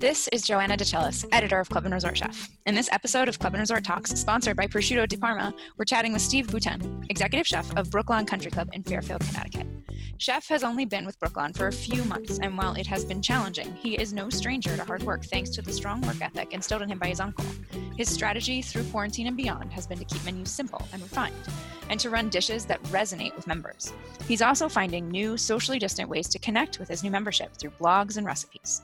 This is Joanna DeCellis, editor of Club and Resort Chef. In this episode of Club and Resort Talks, sponsored by Prosciutto di Parma, we're chatting with Steve Boutin, executive chef of Brooklawn Country Club in Fairfield, Connecticut. Chef has only been with Brooklawn for a few months, and while it has been challenging, he is no stranger to hard work thanks to the strong work ethic instilled in him by his uncle. His strategy through quarantine and beyond has been to keep menus simple and refined, and to run dishes that resonate with members. He's also finding new, socially distant ways to connect with his new membership through blogs and recipes.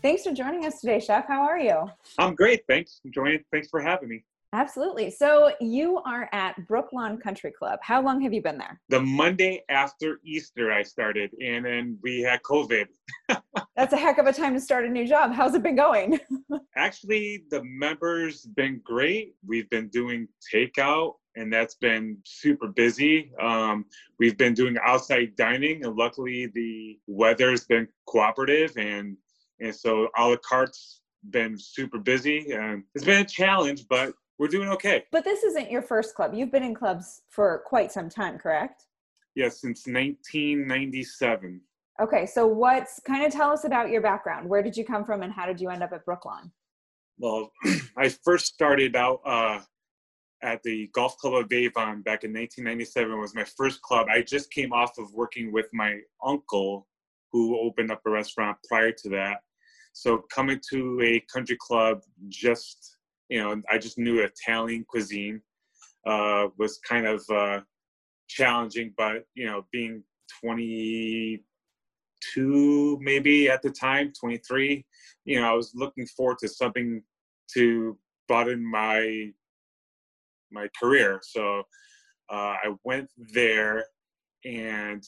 Thanks for joining us today, Chef. How are you? I'm great. Thanks. Joanne, thanks for having me. Absolutely. So you are at Brooklawn Country Club. How long have you been there? The Monday after Easter, I started, and then we had COVID. That's a heck of a time to start a new job. How's it been going? Actually, the members been great. We've been doing takeout, and that's been super busy. Um, we've been doing outside dining, and luckily the weather's been cooperative, and and so a la carte's been super busy and it's been a challenge but we're doing okay. But this isn't your first club. You've been in clubs for quite some time correct? Yes yeah, since 1997 okay so what's kind of tell us about your background. Where did you come from and how did you end up at brooklawn well i first started out uh, at the golf club of avon back in 1997 was my first club. I just came off of working with my uncle who opened up a restaurant prior to that so coming to a country club, just you know, I just knew Italian cuisine uh, was kind of uh, challenging, but you know, being 22 maybe at the time, 23, you know, I was looking forward to something to broaden my my career. So uh, I went there, and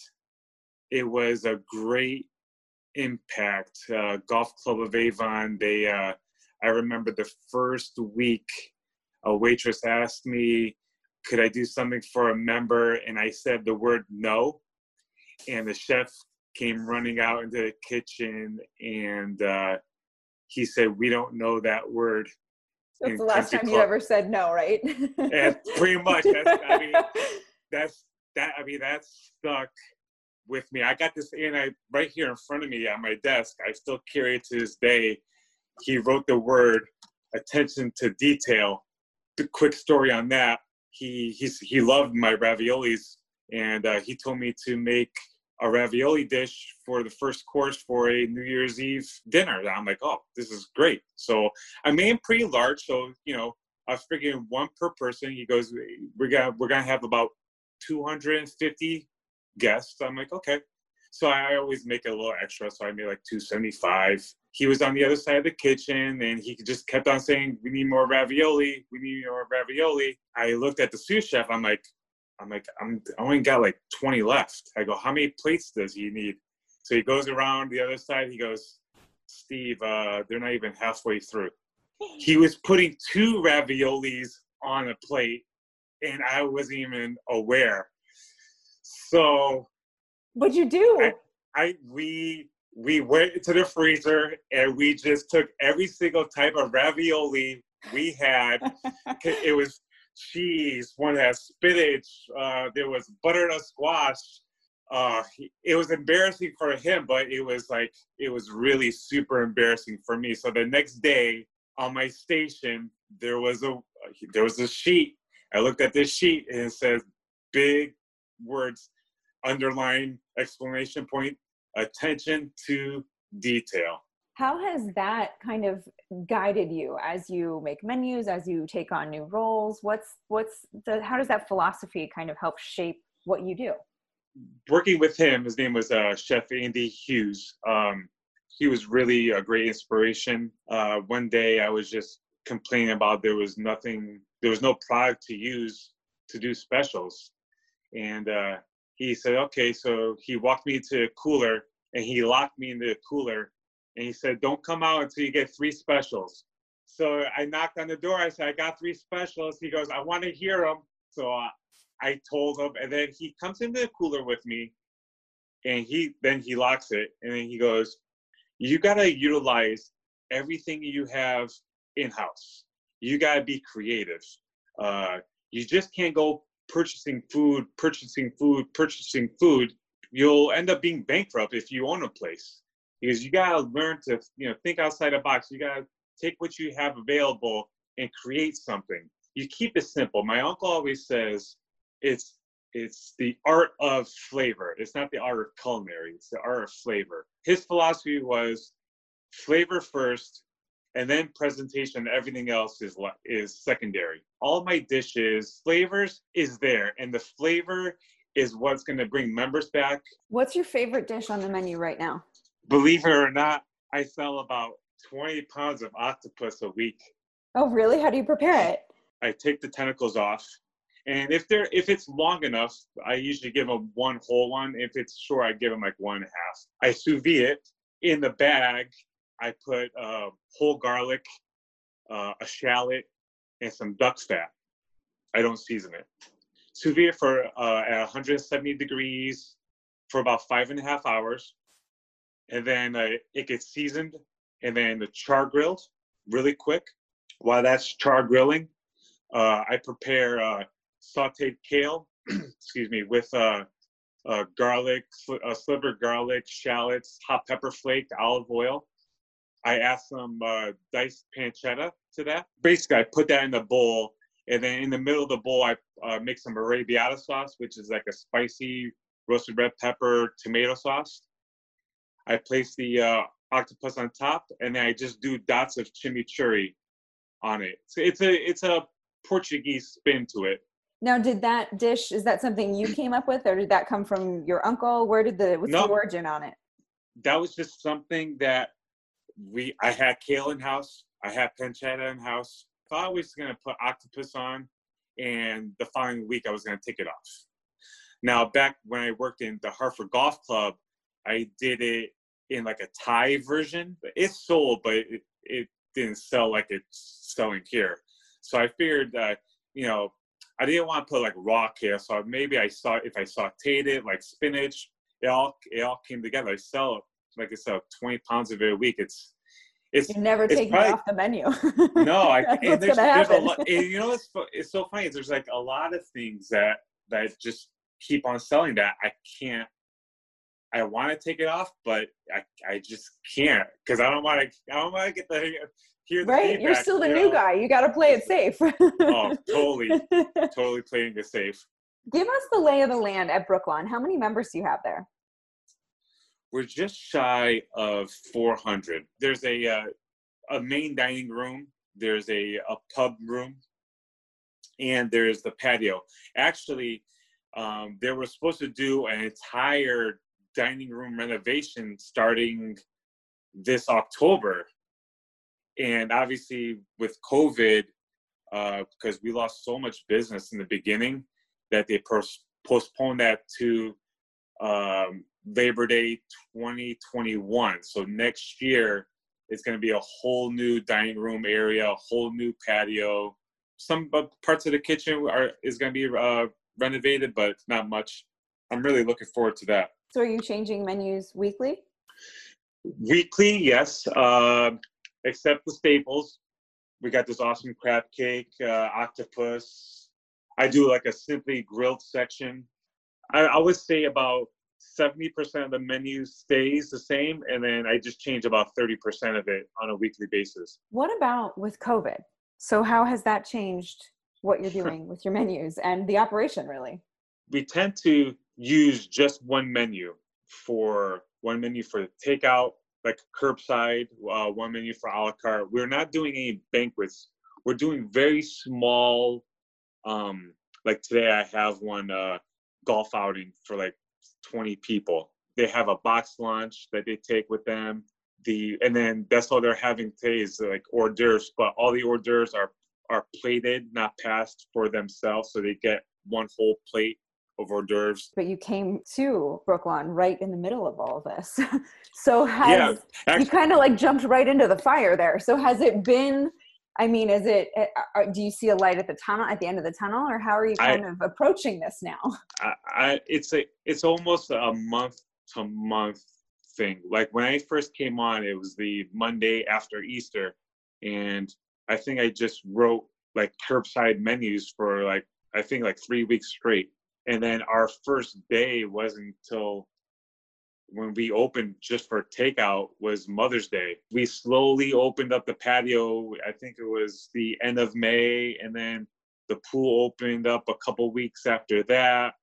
it was a great impact. Uh, Golf Club of Avon, they, uh, I remember the first week, a waitress asked me, could I do something for a member? And I said the word no. And the chef came running out into the kitchen and uh, he said, We don't know that word. That's the last time Club. you ever said no, right? and pretty much. That's, I mean, that's that. I mean, that stuck with me. I got this and I right here in front of me on my desk. I still carry it to this day. He wrote the word attention to detail. The quick story on that. He he's, he loved my raviolis, and uh, he told me to make a ravioli dish for the first course for a New Year's Eve dinner. I'm like, oh, this is great. So I made pretty large. So you know, I was figuring one per person. He goes, we're gonna we're gonna have about 250 guests. I'm like, okay. So I always make it a little extra. So I made like 275. He was on the other side of the kitchen and he just kept on saying, we need more ravioli. We need more ravioli. I looked at the sous chef. I'm like, I'm like, I'm I only got like 20 left. I go, how many plates does he need? So he goes around the other side. He goes, Steve, uh, they're not even halfway through. He was putting two raviolis on a plate and I wasn't even aware. So what'd you do? I, I we we went to the freezer and we just took every single type of ravioli we had. it was cheese, one had spinach, uh, there was butternut squash. Uh, it was embarrassing for him, but it was like it was really super embarrassing for me. So the next day on my station, there was a there was a sheet. I looked at this sheet and it says big words underline exclamation point attention to detail. How has that kind of guided you as you make menus as you take on new roles? What's what's the how does that philosophy kind of help shape what you do? Working with him his name was uh, chef andy hughes. Um, he was really a great inspiration. Uh, one day i was just complaining about there was nothing there was no product to use to do specials and uh, he said, okay. So he walked me to a cooler and he locked me in the cooler and he said, don't come out until you get three specials. So I knocked on the door. I said, I got three specials. He goes, I want to hear them. So uh, I told him, and then he comes into the cooler with me, and he then he locks it, and then he goes, "You gotta utilize everything you have in house. You gotta be creative. Uh, you just can't go purchasing food, purchasing food, purchasing food, you'll end up being bankrupt if you own a place. because you gotta learn to you know think outside the box. You gotta take what you have available and create something. You keep it simple. My uncle always says it's it's the art of flavor. It's not the art of culinary. It's the art of flavor. His philosophy was flavor first, and then presentation. Everything else is is secondary. All my dishes, flavors is there, and the flavor is what's going to bring members back. What's your favorite dish on the menu right now? Believe it or not, I sell about 20 pounds of octopus a week. Oh, really? How do you prepare it? I take the tentacles off, and if they're if it's long enough, I usually give them one whole one. If it's short, I give them like one and a half. I sous vide it in the bag. I put uh, whole garlic, uh, a shallot, and some duck fat. I don't season it. Sous vide for uh, at 170 degrees for about five and a half hours, and then uh, it gets seasoned, and then the char grilled really quick. While that's char grilling, uh, I prepare uh, sauteed kale, excuse me, with uh, uh, garlic, sl- uh, sliver garlic, shallots, hot pepper flake, olive oil. I add some uh, diced pancetta to that. Basically, I put that in the bowl, and then in the middle of the bowl, I uh, make some arrabbiata sauce, which is like a spicy roasted red pepper tomato sauce. I place the uh, octopus on top, and then I just do dots of chimichurri on it. So it's a it's a Portuguese spin to it. Now, did that dish is that something you came up with, or did that come from your uncle? Where did the what's No. the origin on it? That was just something that we I had kale in house, I had pancetta in house. Thought I was gonna put octopus on, and the following week I was gonna take it off. Now, back when I worked in the Hartford Golf Club, I did it in like a Thai version. It sold, but it, it didn't sell like it's selling here. So I figured that, you know, I didn't want to put like raw kale. So maybe I saw if I sauteed it like spinach, it all it all came together. I sell like I sell 20 pounds of it a week. It's it's You're never It's taking probably- it off the menu. no, I and there's, there's a lot. and you know, it's it's so funny. There's like a lot of things that that just keep on selling that I can't. I want to take it off, but I I just can't because I don't want to. I don't want to get the hear the right? You're still the you new know? guy. You got to play it safe. Oh, totally, totally playing it safe. Give us the lay of the land at Brooklawn. How many members do you have there? We're just shy of 400. There's a uh, a main dining room. There's a a pub room, and there's the patio. Actually, um, they were supposed to do an entire dining room renovation starting this October, and obviously with COVID, uh, because we lost so much business in the beginning, that they pos- postponed that to um, Labor Day 2021. So next year it's going to be a whole new dining room area, a whole new patio. Some parts of the kitchen are is going to be uh, renovated, but not much. I'm really looking forward to that. So are you changing menus weekly? Weekly, yes, uh, except the staples. We got this awesome crab cake, uh, octopus. I do like a simply grilled section. I, I would say about 70% of the menu stays the same, and then I just change about 30% of it on a weekly basis. What about with COVID? So how has that changed what you're doing with your menus and the operation really? we tend to use just one menu for one menu for takeout, like curbside, uh, one menu for a la carte. We're not doing any banquets. We're doing very small. Um, like today, I have one uh, golf outing for like 20 people. They have a box lunch that they take with them. The and then that's all they're having today is like hors d'oeuvres, but all the hors d'oeuvres are are plated, not passed for themselves, so they get one whole plate of hors d'oeuvres. But you came to Brooklawn right in the middle of all of this. so has Yeah, you kind of like jumped right into the fire there. So has it been I mean, is it uh, do you see a light at the tunnel at the end of the tunnel or how are you I- kind of approaching this now? I, I it's a it's almost a month to month thing. Like when I first came on, it was the Monday after Easter, and I think I just wrote like curbside menus for like I think like three weeks straight. And then our first day wasn't until when we opened just for takeout was Mother's Day. We slowly opened up the patio. I think it was the end of May, and then the pool opened up a couple weeks after that.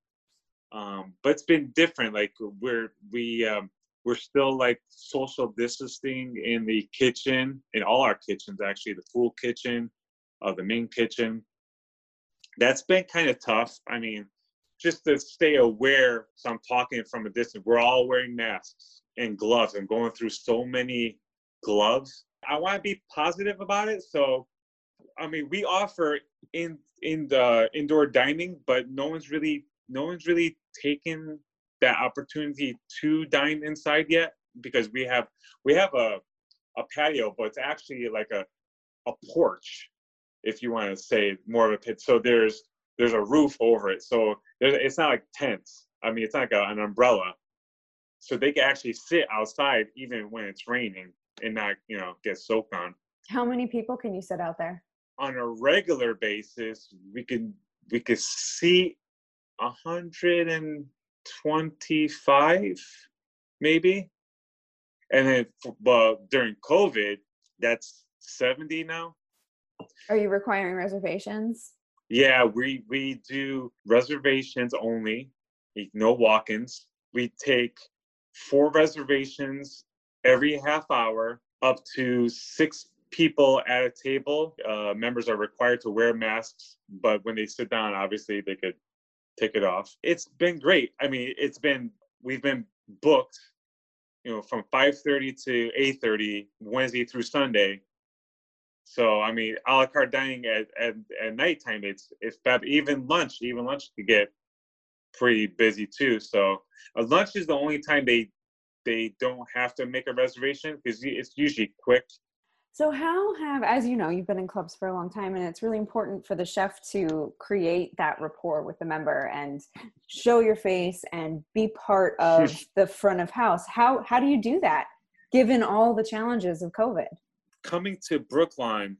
Um, but it's been different. Like we're we um, we're still like social distancing in the kitchen, in all our kitchens actually, the pool kitchen, uh, the main kitchen. That's been kind of tough. I mean, just to stay aware. So I'm talking from a distance. We're all wearing masks and gloves. I'm going through so many gloves. I want to be positive about it. So, I mean, we offer in in the indoor dining, but no one's really no one's really taken that opportunity to dine inside yet because we have we have a a patio, but it's actually like a a porch, if you want to say more of a pit. So there's there's a roof over it, so it's not like tents. I mean, it's not like a, an umbrella, so they can actually sit outside even when it's raining and not you know get soaked on. How many people can you sit out there? On a regular basis, we can we could see 125 maybe and then but during covid that's 70 now are you requiring reservations yeah we we do reservations only no walk-ins we take four reservations every half hour up to six people at a table uh, members are required to wear masks but when they sit down obviously they could take it off. It's been great. I mean, it's been we've been booked, you know, from 5:30 to 8:30 Wednesday through Sunday. So I mean, a la carte dining at at, at nighttime, it's it's bad. Even lunch, even lunch could get pretty busy too. So uh, lunch is the only time they they don't have to make a reservation because it's usually quick so, how have, as you know, you've been in clubs for a long time, and it's really important for the chef to create that rapport with the member and show your face and be part of the front of house. How how do you do that, given all the challenges of COVID? Coming to Brooklawn,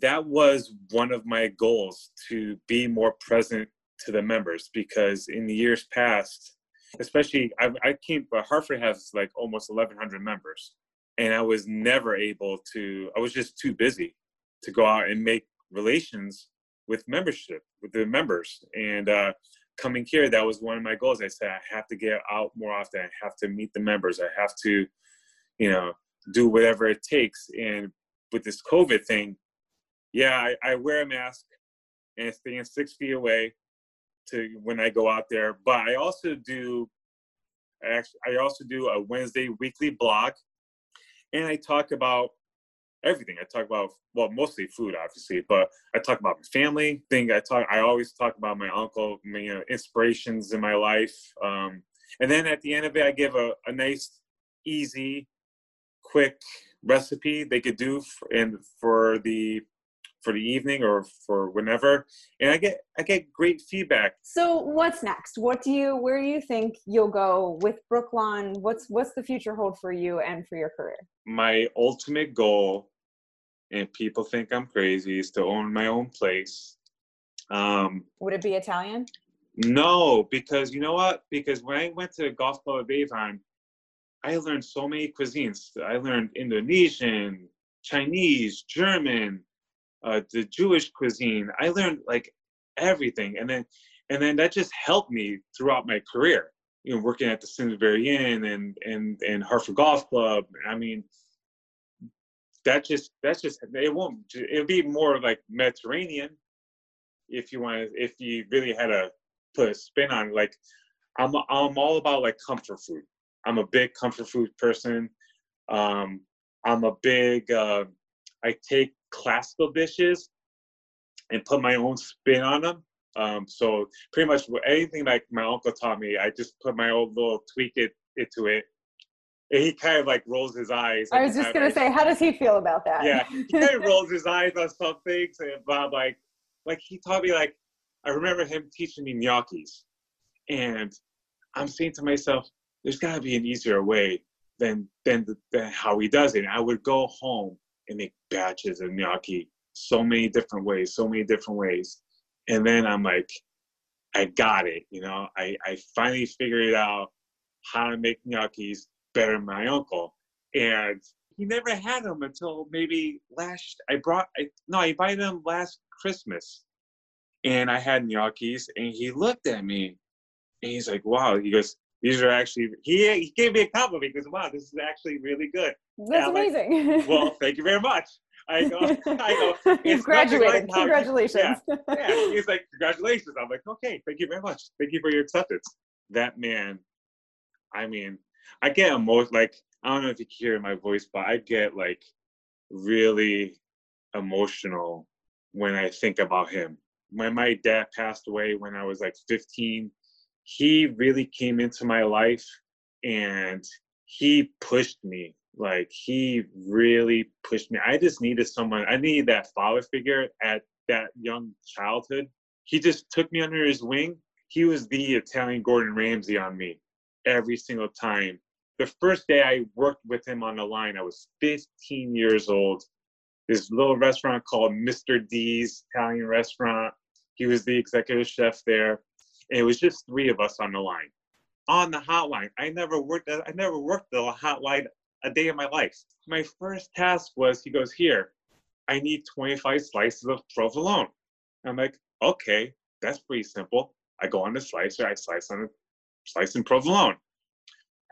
that was one of my goals to be more present to the members because in the years past, especially I, I came, but Hartford has like almost 1,100 members and I was never able to. I was just too busy to go out and make relations with membership with the members. And uh, coming here, that was one of my goals. I said I have to get out more often. I have to meet the members. I have to, you know, do whatever it takes. And with this COVID thing, yeah, I, I wear a mask and staying six feet away to when I go out there. But I also do. Actually, I also do a Wednesday weekly blog and I talk about everything. I talk about well, mostly food, obviously, but I talk about my family thing. I talk. I always talk about my uncle, you know, inspirations in my life. Um, and then at the end of it, I give a, a nice, easy, quick recipe they could do for, and for the for the evening or for whenever. And i get i get great feedback. So what's next? What do you where do you think you'll go with brooklawn what's what's the future hold for you and for your career? My ultimate goal and people think i'm crazy is to own my own place. Um would it be italian? no because you know what? Because when i went to the golf club of avon i learned so many cuisines i learned indonesian chinese german uh, the Jewish cuisine. I learned like everything, and then and then that just helped me throughout my career. You know, working at the Simsbury Inn and and and Hartford Golf Club. I mean, that just that's just it won't. It'll be more like Mediterranean if you want if you really had to put a spin on like I'm I'm all about like comfort food. I'm a big comfort food person. Um, I'm a big uh, I take classical dishes and put my own spin on them. Um, so pretty much anything like my uncle taught me, I just put my own little tweak it into it. And he kind of like rolls his eyes. I was just gonna say, how does he feel about that? Yeah, he kind of rolls his eyes on some things, and Bob like, like he taught me like, I remember him teaching me gnocchis, and I'm saying to myself, there's got to be an easier way than than, than how he does it. And I would go home and make batches of gnocchi so many different ways, so many different ways. And then I'm like, I got it, you know, I, I finally figured out. how to make gnocchis better than my uncle. And he never had them until maybe last. I brought I, no, I invited him last Christmas, and I had gnocchis, and he looked at me, and he's like, "Wow!" He goes, "These are actually." He he gave me a compliment. because "Wow, this is actually really good." That's I'm like, amazing. Well, thank you very much. I go, I. You've "It's like graduated. you-" Congratulations. yeah, he's like, congratulations. I'm like, okay, thank you very much. Thank you for your acceptance. That man, I mean, I get emotional. Like, I don't know if you can hear my voice, but I get like really emotional when I think about him. When my dad passed away when I was like 15, he really came into my life and he pushed me. Like he really pushed me. I just needed someone. I needed that father figure at that young childhood. He just took me under his wing. He was the Italian Gordon Ramsay on me every single time. The first day I worked with him on the line, I was 15 years old. This little restaurant called Mr. D's Italian restaurant. He was the executive chef there. And it was just three of us on the line. On the hotline. I never worked I never worked the hotline a day in my life. My first task was he goes, Here, I need 25 slices of provolone. I'm like, okay, that's pretty simple. I go on the slicer, I slice on a slice in provolone.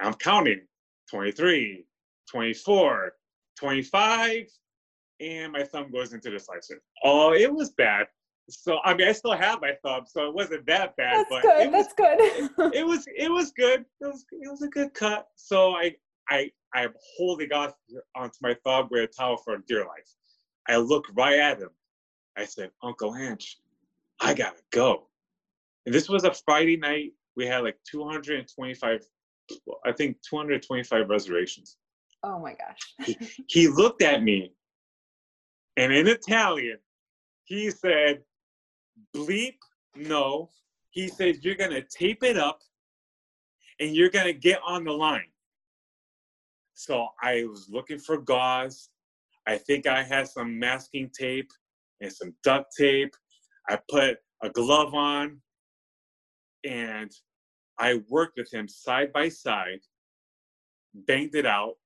I'm counting 23, 24, 25, and my thumb goes into the slicer. Oh, it was bad. So I mean, I still have my thumb, so it wasn't that bad. That's but good. It was, That's good. it was it was good. It was it was a good cut. So I I I'm holding on onto my thumb with a towel for dear life. I look right at him. I said, Uncle Anch, I gotta go. And this was a Friday night. We had like 225, I think 225 reservations. oh my gosh. He looked at me, and in Italian, he said, "Bleep, no." He says, "You're gonna tape it up, and you're gonna get on the line." So I was looking for gauze. I think I had some masking tape and some duct tape. I put a glove on, and I worked with him side by side, banged it out.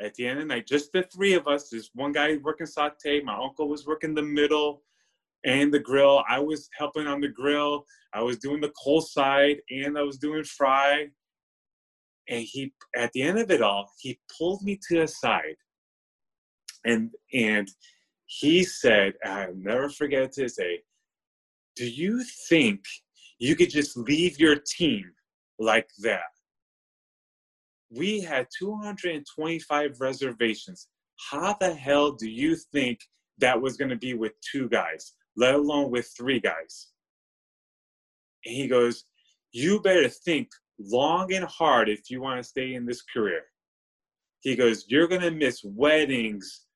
At the end of the night, just the three of us. There's one guy working saute. My uncle was working the middle and the grill. I was helping on the grill. I was doing the cold side and I was doing fry. And he, at the end of it all, he pulled me to the side, and and he said, I'll never forget to day. Do you think you could just leave your team like that? We had 225 reservations. How the hell do you think that was going to be with two guys, let alone with three guys? And he goes, You better think long and hard if you want to stay in this career. He goes, You're going to miss weddings,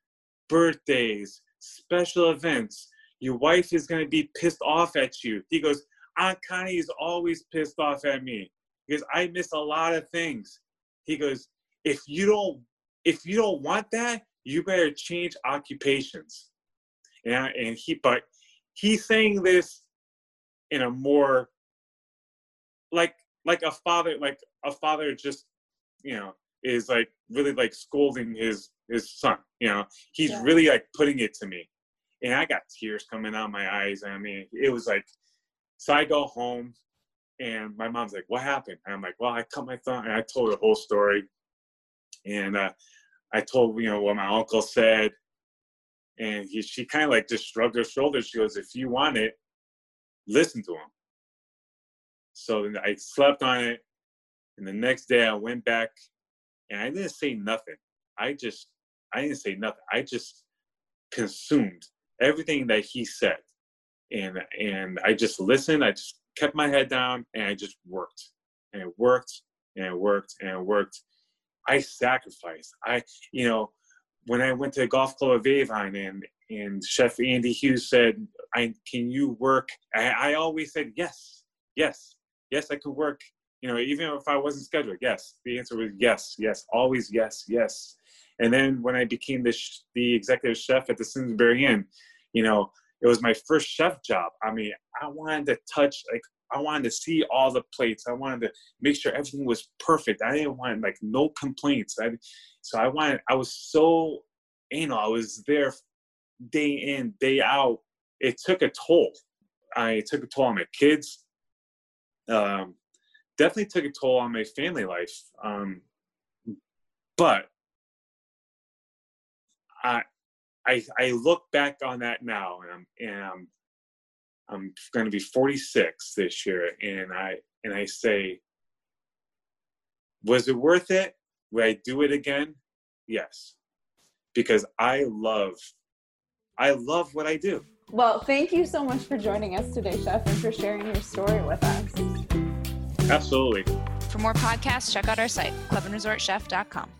birthdays, special events. Your wife is going to be pissed off at you. He goes, Aunt Connie is always pissed off at me because I miss a lot of things. He goes, if you don't, if you don't want that, you better change occupations. And, and he, but he's saying this in a more like like a father like a father just you know is like really like scolding his his son you know? He's Yeah. really like putting it to me. And i got tears coming out my eyes. I mean it was like so i go home and my mom's like what happened? And i'm like well i cut my thumb and i told her the whole story. And uh, i told you know what my uncle said and he, she kind of like just shrugged her shoulders she goes if you want it listen to him so then I slept on it. And the next day I went back and I didn't say nothing. I just, I didn't say nothing. I just consumed everything that he said. And, and I just listened. I just kept my head down and I just worked and it worked and it worked and it worked. I sacrificed. I, you know, when I went to the golf club of Avon and, and Chef Andy Hughes said, I, can you work? I, I always said, yes, yes, yes, I could work. You know, even if I wasn't scheduled, yes. The answer was yes, yes, always yes, yes. And then when I became the sh- the executive chef at the Simsbury Inn, you know, it was my first chef job. I mean, I wanted to touch like I wanted to see all the plates. I wanted to make sure everything was perfect. I didn't want like no complaints. I, so I wanted. I was so anal. I was there day in, day out. It took a toll. I took a toll on my kids. Um, definitely took a toll on my family life. Um, but I, I, I look back on that now, and I'm, and I'm, I'm going to be 46 this year, and I, and I say, was it worth it? Would I do it again? Yes, because I love, I love what I do. Well, thank you so much for joining us today, Chef, and for sharing your story with us. Absolutely. For more podcasts, check out our site, clubandresortchef.com.